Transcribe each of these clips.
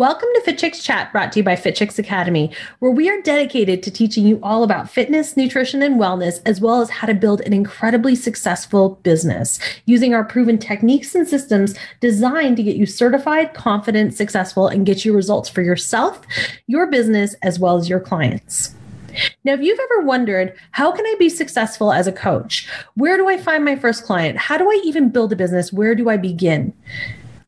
Welcome to FitChicks Chat, brought to you by FitChicks Academy, where we are dedicated to teaching you all about fitness, nutrition, and wellness, as well as how to build an incredibly successful business using our proven techniques and systems designed to get you certified, confident, successful, and get you results for yourself, your business, as well as your clients. Now, if you've ever wondered, how can I be successful as a coach? Where do I find my first client? How do I even build a business? Where do I begin?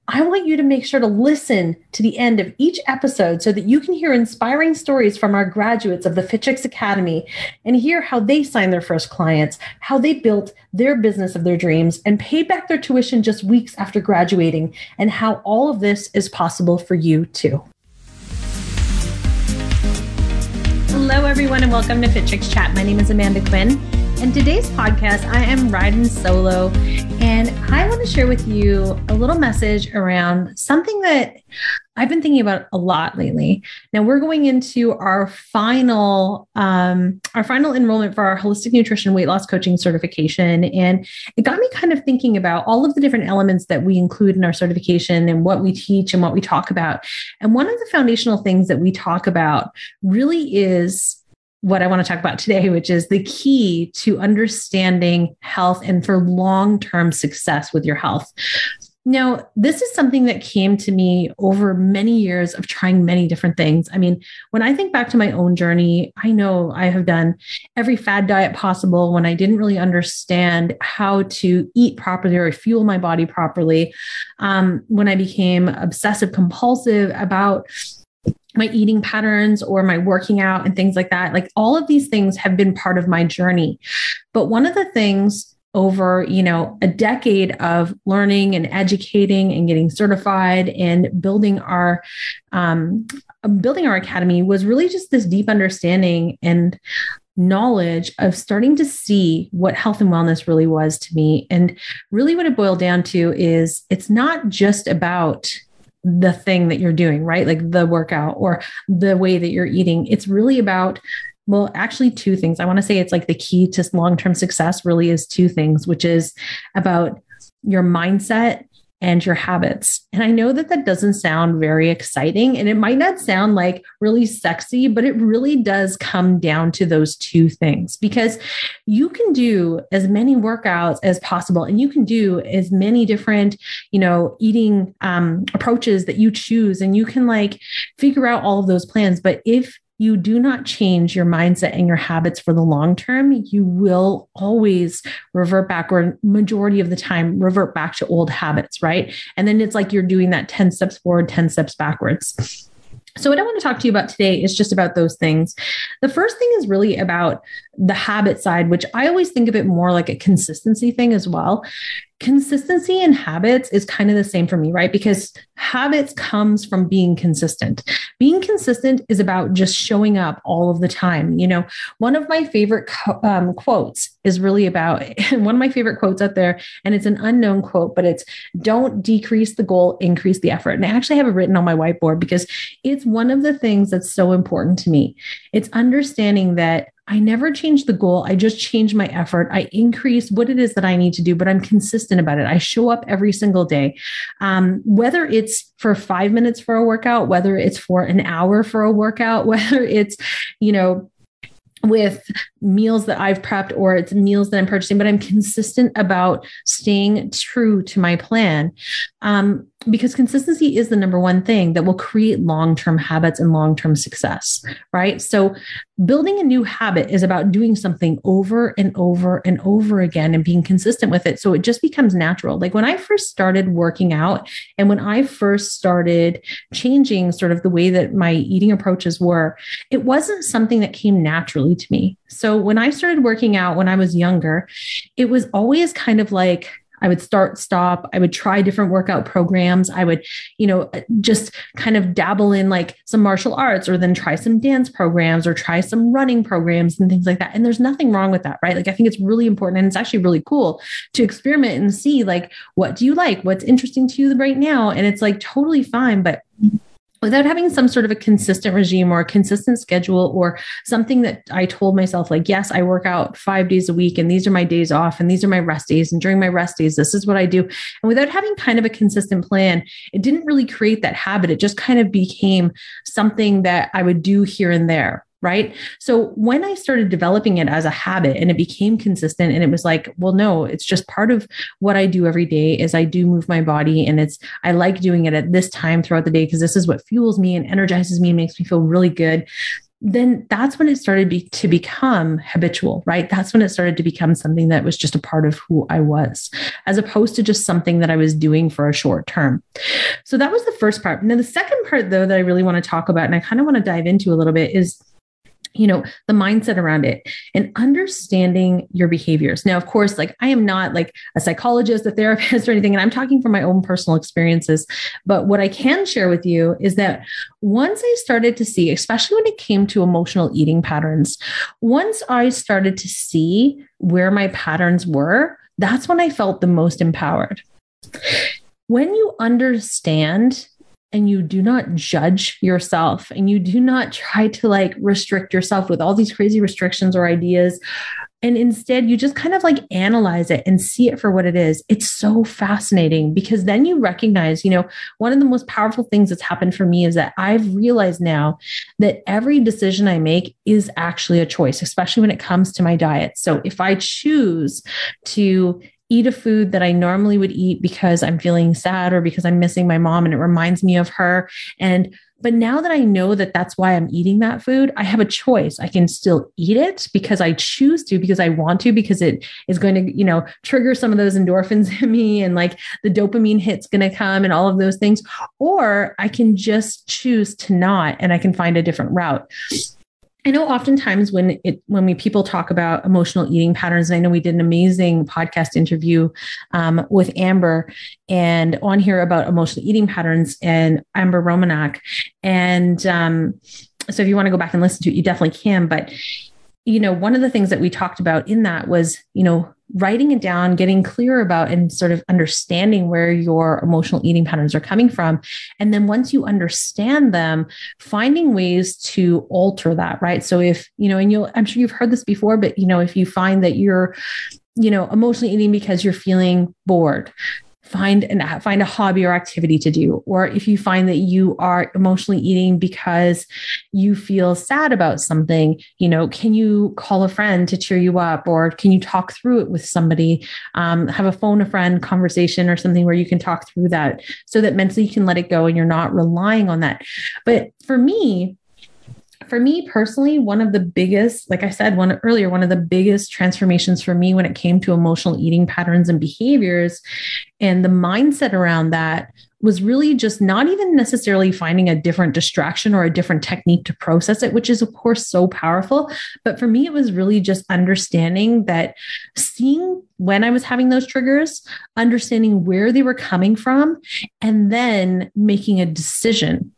I want you to make sure to listen to the end of each episode so that you can hear inspiring stories from our graduates of the Fit Chicks Academy and hear how they signed their first clients, how they built their business of their dreams, and paid back their tuition just weeks after graduating, and how all of this is possible for you too. Hello, everyone, and welcome to Fit Chicks Chat. My name is Amanda Quinn. And today's podcast, I am riding solo, and I want to share with you a little message around something that I've been thinking about a lot lately. Now we're going into our final um, our final enrollment for our holistic nutrition weight loss coaching certification, and it got me kind of thinking about all of the different elements that we include in our certification and what we teach and what we talk about. And one of the foundational things that we talk about really is what I want to talk about today, which is the key to understanding health and for long term success with your health. Now, this is something that came to me over many years of trying many different things. I mean, when I think back to my own journey, I know I have done every fad diet possible when I didn't really understand how to eat properly or fuel my body properly. Um, when I became obsessive compulsive about my eating patterns or my working out and things like that. Like all of these things have been part of my journey. But one of the things over, you know, a decade of learning and educating and getting certified and building our um, building our academy was really just this deep understanding and knowledge of starting to see what health and wellness really was to me. And really what it boiled down to is it's not just about the thing that you're doing, right? Like the workout or the way that you're eating. It's really about well, actually, two things. I want to say it's like the key to long term success really is two things, which is about your mindset and your habits. And I know that that doesn't sound very exciting and it might not sound like really sexy, but it really does come down to those two things because you can do as many workouts as possible and you can do as many different, you know, eating um, approaches that you choose and you can like figure out all of those plans. But if you do not change your mindset and your habits for the long term, you will always revert back, or majority of the time, revert back to old habits, right? And then it's like you're doing that 10 steps forward, 10 steps backwards. So, what I want to talk to you about today is just about those things. The first thing is really about the habit side, which I always think of it more like a consistency thing as well consistency in habits is kind of the same for me, right? Because habits comes from being consistent. Being consistent is about just showing up all of the time. You know, one of my favorite um, quotes is really about one of my favorite quotes out there, and it's an unknown quote, but it's don't decrease the goal, increase the effort. And I actually have it written on my whiteboard because it's one of the things that's so important to me. It's understanding that I never change the goal. I just change my effort. I increase what it is that I need to do, but I'm consistent about it. I show up every single day. Um, whether it's for five minutes for a workout, whether it's for an hour for a workout, whether it's, you know, with meals that I've prepped or it's meals that I'm purchasing, but I'm consistent about staying true to my plan. Um, because consistency is the number one thing that will create long term habits and long term success, right? So, building a new habit is about doing something over and over and over again and being consistent with it. So, it just becomes natural. Like when I first started working out and when I first started changing sort of the way that my eating approaches were, it wasn't something that came naturally to me. So, when I started working out when I was younger, it was always kind of like, I would start, stop. I would try different workout programs. I would, you know, just kind of dabble in like some martial arts or then try some dance programs or try some running programs and things like that. And there's nothing wrong with that, right? Like I think it's really important and it's actually really cool to experiment and see like what do you like? What's interesting to you right now? And it's like totally fine. But without having some sort of a consistent regime or a consistent schedule or something that I told myself, like, yes, I work out five days a week and these are my days off and these are my rest days. And during my rest days, this is what I do. And without having kind of a consistent plan, it didn't really create that habit. It just kind of became something that I would do here and there right so when i started developing it as a habit and it became consistent and it was like well no it's just part of what i do every day is i do move my body and it's i like doing it at this time throughout the day because this is what fuels me and energizes me and makes me feel really good then that's when it started be, to become habitual, right? That's when it started to become something that was just a part of who I was, as opposed to just something that I was doing for a short term. So that was the first part. Now, the second part, though, that I really want to talk about, and I kind of want to dive into a little bit is you know the mindset around it and understanding your behaviors. Now of course like i am not like a psychologist a therapist or anything and i'm talking from my own personal experiences. But what i can share with you is that once i started to see especially when it came to emotional eating patterns once i started to see where my patterns were that's when i felt the most empowered. When you understand and you do not judge yourself and you do not try to like restrict yourself with all these crazy restrictions or ideas and instead you just kind of like analyze it and see it for what it is. It's so fascinating because then you recognize you know one of the most powerful things that's happened for me is that i've realized now that every decision i make is actually a choice especially when it comes to my diet. So if i choose to eat a food that I normally would eat because I'm feeling sad or because I'm missing my mom and it reminds me of her. And but now that I know that that's why I'm eating that food, I have a choice. I can still eat it because I choose to, because I want to, because it is going to, you know, trigger some of those endorphins in me and like the dopamine hit's going to come and all of those things. Or I can just choose to not and I can find a different route. I know oftentimes when it when we people talk about emotional eating patterns, I know we did an amazing podcast interview um, with Amber and on here about emotional eating patterns and Amber Romaniuk. And um, so if you want to go back and listen to it, you definitely can. But you know, one of the things that we talked about in that was, you know, writing it down, getting clear about and sort of understanding where your emotional eating patterns are coming from. And then once you understand them, finding ways to alter that, right? So if, you know, and you'll, I'm sure you've heard this before, but, you know, if you find that you're, you know, emotionally eating because you're feeling bored, find and find a hobby or activity to do or if you find that you are emotionally eating because you feel sad about something you know can you call a friend to cheer you up or can you talk through it with somebody? Um, have a phone a friend conversation or something where you can talk through that so that mentally you can let it go and you're not relying on that. But for me for me personally, one of the biggest, like I said one earlier, one of the biggest transformations for me when it came to emotional eating patterns and behaviors and the mindset around that was really just not even necessarily finding a different distraction or a different technique to process it, which is, of course, so powerful. But for me, it was really just understanding that seeing when I was having those triggers, understanding where they were coming from, and then making a decision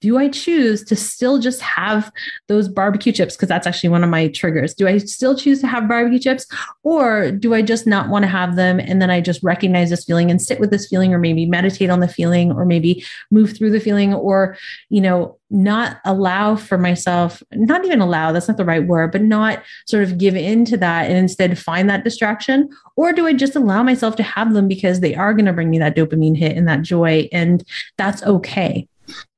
do I choose to still just have those barbecue chips? Because that's actually one of my triggers. Do I still choose to have barbecue chips or do I just not want to have them? And then I just recognize this feeling and sit with this feeling, or maybe meditate on the feeling, or maybe move through the feeling, or, you know, not allow for myself, not even allow, that's not the right word, but not sort of give in to that and instead find that distraction? Or do I just allow myself to have them because they are going to bring me that dopamine hit and that joy? And that's okay.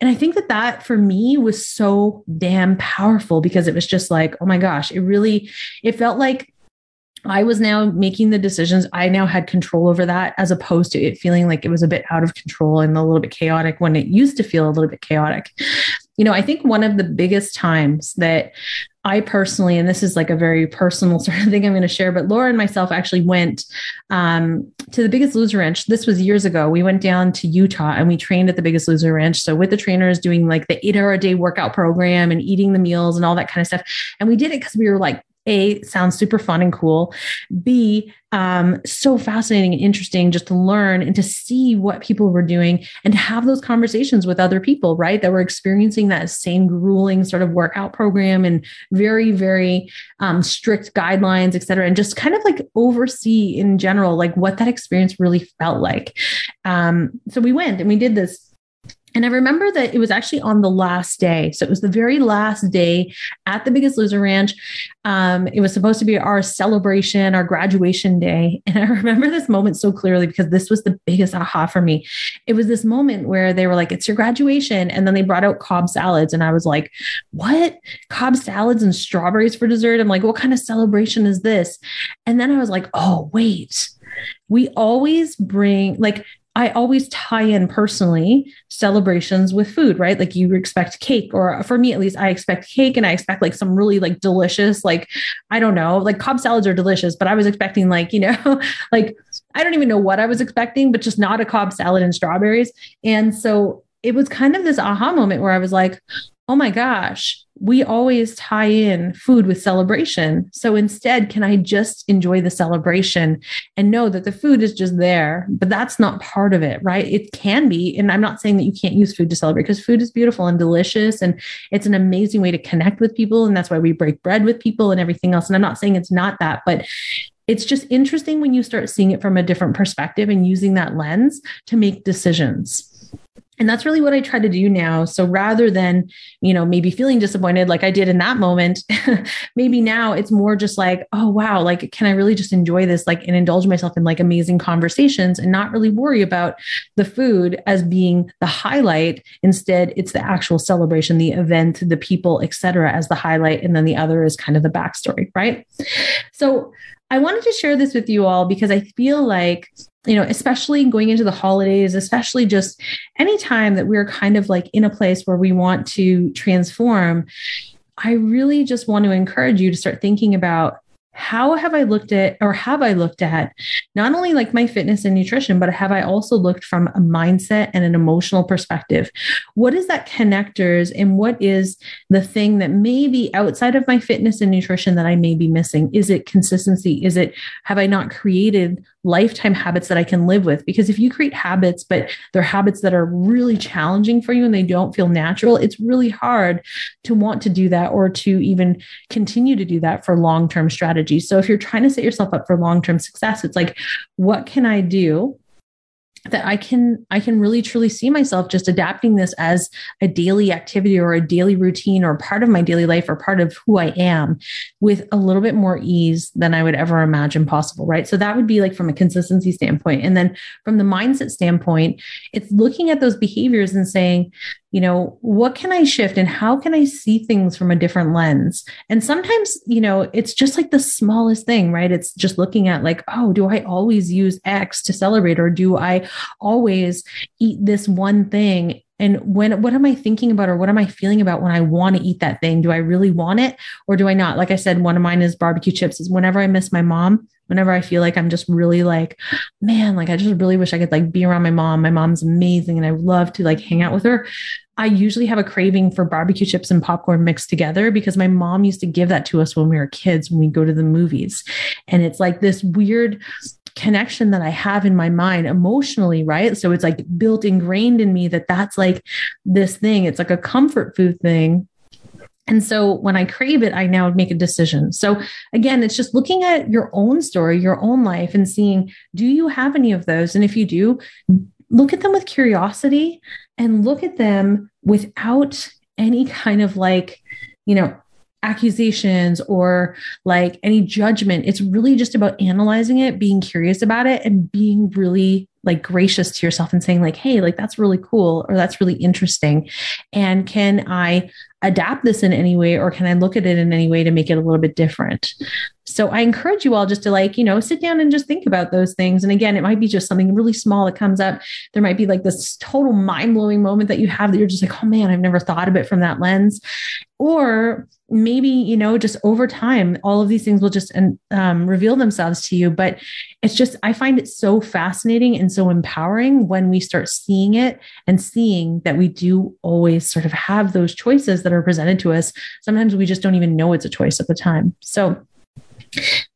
And I think that that for me was so damn powerful because it was just like, oh my gosh, it really, it felt like I was now making the decisions. I now had control over that as opposed to it feeling like it was a bit out of control and a little bit chaotic when it used to feel a little bit chaotic. You know, I think one of the biggest times that I personally, and this is like a very personal sort of thing I'm going to share, but Laura and myself actually went um, to the Biggest Loser Ranch. This was years ago. We went down to Utah and we trained at the Biggest Loser Ranch. So with the trainers doing like the eight hour a day workout program and eating the meals and all that kind of stuff. And we did it because we were like a sounds super fun and cool. B um, so fascinating and interesting just to learn and to see what people were doing and to have those conversations with other people right? That were experiencing that same grueling sort of workout program and very very um, strict guidelines et cetera and just kind of like oversee in general like what that experience really felt like. Um, so we went and we did this And I remember that it was actually on the last day. So it was the very last day at the Biggest Loser Ranch. Um, it was supposed to be our celebration, our graduation day. And I remember this moment so clearly because this was the biggest aha for me. It was this moment where they were like, it's your graduation. And then they brought out Cobb salads. And I was like, what? Cobb salads and strawberries for dessert? I'm like, what kind of celebration is this? And then I was like, oh, wait we always bring like I always tie in personally celebrations with food, right? Like you expect cake, or for me at least, I expect cake and I expect like some really like delicious, like, I don't know, like Cobb salads are delicious, but I was expecting like, you know, like I don't even know what I was expecting, but just not a Cobb salad and strawberries. And so it was kind of this aha moment where I was like, oh my gosh, we always tie in food with celebration. So instead, can I just enjoy the celebration and know that the food is just there, but that's not part of it, right? It can be. And I'm not saying that you can't use food to celebrate because food is beautiful and delicious and it's an amazing way to connect with people. And that's why we break bread with people and everything else. And I'm not saying it's not that, but it's just interesting when you start seeing it from a different perspective and using that lens to make decisions and that's really what i try to do now. So rather than you know maybe feeling disappointed like i did in that moment maybe now it's more just like oh wow like can i really just enjoy this like and indulge myself in like amazing conversations and not really worry about the food as being the highlight. Instead it's the actual celebration the event the people etc as the highlight and then the other is kind of the backstory right? So I wanted to share this with you all because I feel like you know, especially going into the holidays, especially just any time that we're kind of like in a place where we want to transform, I really just want to encourage you to start thinking about how have I looked at, or have I looked at not only like my fitness and nutrition, but have I also looked from a mindset and an emotional perspective? What is that connectors and what is the thing that maybe outside of my fitness and nutrition that I may be missing? Is it consistency? Is it, have I not created lifetime habits that I can live with. Because if you create habits, but they're habits that are really challenging for you and they don't feel natural, it's really hard to want to do that or to even continue to do that for long term strategies. So if you're trying to set yourself up for long term success, it's like, what can I do that I can I can really truly see myself just adapting this as a daily activity or a daily routine or part of my daily life or part of who I am with a little bit more ease than I would ever imagine possible, right? So that would be like from a consistency standpoint. And then from the mindset standpoint, it's looking at those behaviors and saying, you know, what can I shift and how can I see things from a different lens? And sometimes, you know, it's just like the smallest thing, right? It's just looking at like, oh, do I always use X to celebrate or do I always eat this one thing and when what am i thinking about or what am i feeling about when i want to eat that thing do i really want it or do i not like i said one of mine is barbecue chips is whenever i miss my mom whenever i feel like i'm just really like man like i just really wish i could like be around my mom my mom's amazing and i love to like hang out with her I usually have a craving for barbecue chips and popcorn mixed together because my mom used to give that to us when we were kids when we go to the movies. And it's like this weird connection that I have in my mind emotionally, right? So it's like built ingrained in me that that's like this thing. It's like a comfort food thing. And so when I crave it, I now make a decision. So again, it's just looking at your own story, your own life, and seeing do you have any of those? And if you do, look at them with curiosity and look at them without any kind of like, you know, accusations or like any judgment. It's really just about analyzing it, being curious about it, and being really like gracious to yourself and saying, like, hey, like that's really cool or that's really interesting. And can I adapt this in any way or can I look at it in any way to make it a little bit different? So I encourage you all just to like, you know, sit down and just think about those things. And again, it might be just something really small that comes up. There might be like this total mind blowing moment that you have that you're just like, oh man, I've never thought of it from that lens. Or maybe, you know, just over time, all of these things will just um, reveal themselves to you. But it's just, I find it so fascinating and so empowering when we start seeing it and seeing that we do always sort of have those choices that are presented to us. Sometimes we just don't even know it's a choice at the time. So,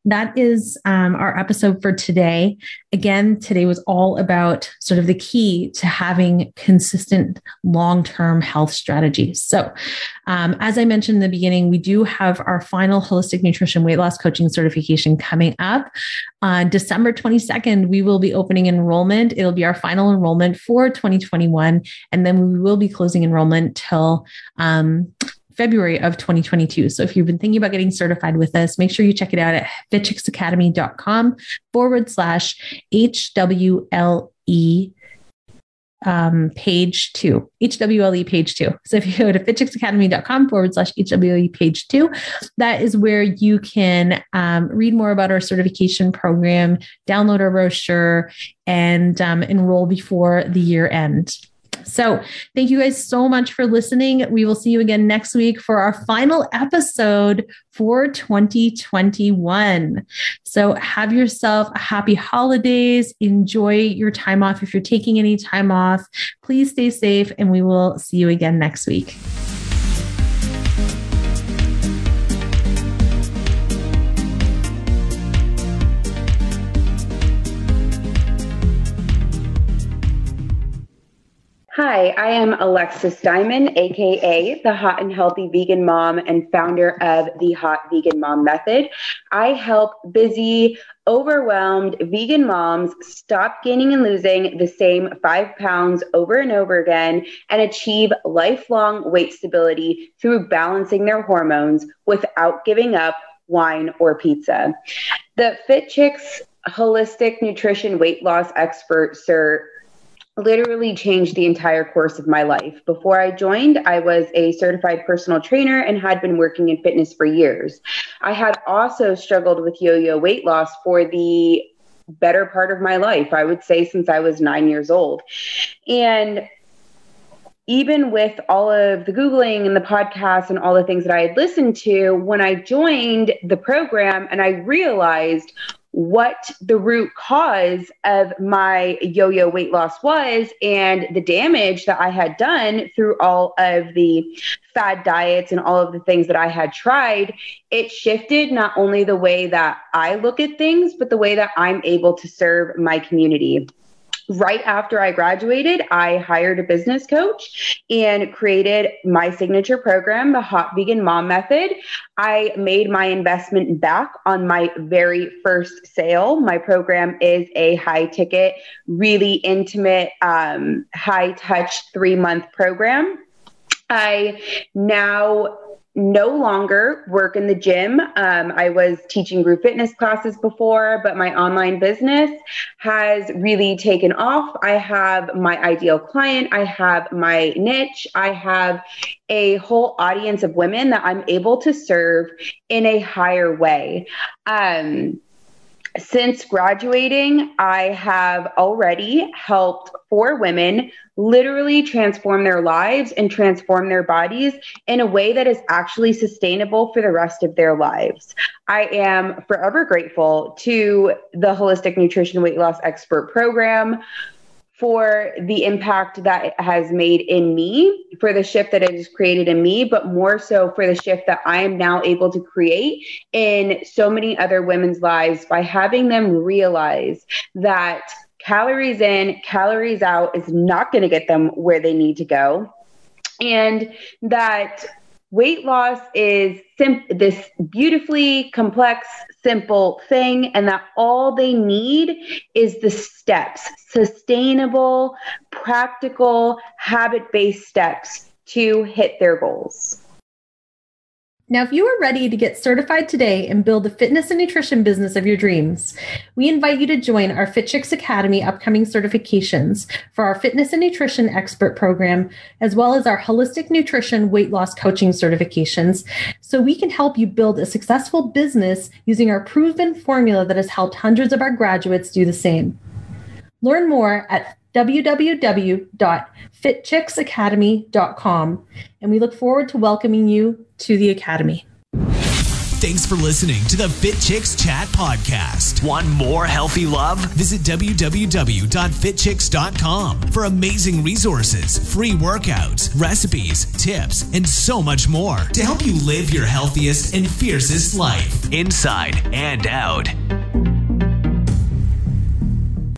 that is um, our episode for today. Again, today was all about sort of the key to having consistent long term health strategies. So, um, as I mentioned in the beginning, we do have our final holistic nutrition weight loss coaching certification coming up. On December 22nd, we will be opening enrollment. It'll be our final enrollment for 2021. And then we will be closing enrollment till um, February of 2022. So if you've been thinking about getting certified with us, make sure you check it out at fitchicksacademy.com forward slash HWLE um, page two, HWLE page two. So if you go to fitchicksacademy.com forward slash HWLE page two, that is where you can um, read more about our certification program, download our brochure, and um, enroll before the year end. So, thank you guys so much for listening. We will see you again next week for our final episode for 2021. So, have yourself a happy holidays. Enjoy your time off if you're taking any time off. Please stay safe, and we will see you again next week. Hi, I am Alexis Diamond, aka the Hot and Healthy Vegan Mom and founder of the Hot Vegan Mom Method. I help busy, overwhelmed vegan moms stop gaining and losing the same five pounds over and over again and achieve lifelong weight stability through balancing their hormones without giving up wine or pizza. The Fit Chicks Holistic Nutrition Weight Loss Expert, Sir literally changed the entire course of my life. Before I joined, I was a certified personal trainer and had been working in fitness for years. I had also struggled with yo yo weight loss for the better part of my life, I would say since I was nine years old. And even with all of the Googling and the podcasts and all the things that I had listened to, when I joined the program and I realized what the root cause of my yo yo weight loss was and the damage that I had done through all of the fad diets and all of the things that I had tried, it shifted not only the way that I look at things, but the way that I'm able to serve my community right after I graduated, I hired a business coach and created my signature program, the Hot Vegan Mom Method. I made my investment back on my very first sale. My program is a high ticket, really intimate, um, high touch three month program. I now no longer work in the gym. Um, I was teaching group fitness classes before, but my online business has really taken off. I have my ideal client, I have my niche, I have a whole audience of women that I'm able to serve in a higher way. Um, since graduating, I have already helped four women literally transform their lives and transform their bodies in a way that is actually sustainable for the rest of their lives. I am forever grateful to the Holistic Nutrition Weight Loss Expert Program for the impact that it has made in me, for the shift that it has created in me, but more so for the shift that I am now able to create in so many other women's lives by having them realize that calories in, calories out is not going to get them where they need to go. And that weight loss is sim- this beautifully complex, simple thing, and that all they need is the steps sustainable, practical, habit based steps to hit their goals. Now, if you are ready to get certified today and build the fitness and nutrition business of your dreams, we invite you to join our Fit Chicks Academy upcoming certifications for our fitness and nutrition expert program, as well as our holistic nutrition weight loss coaching certifications, so we can help you build a successful business using our proven formula that has helped hundreds of our graduates do the same. Learn more at www.fitchicksacademy.com, and we look forward to welcoming you to the Academy. Thanks for listening to the Fit Chicks Chat podcast. Want more healthy love? Visit www.fitchicks.com for amazing resources, free workouts, recipes, tips, and so much more to help you live your healthiest and fiercest life inside and out.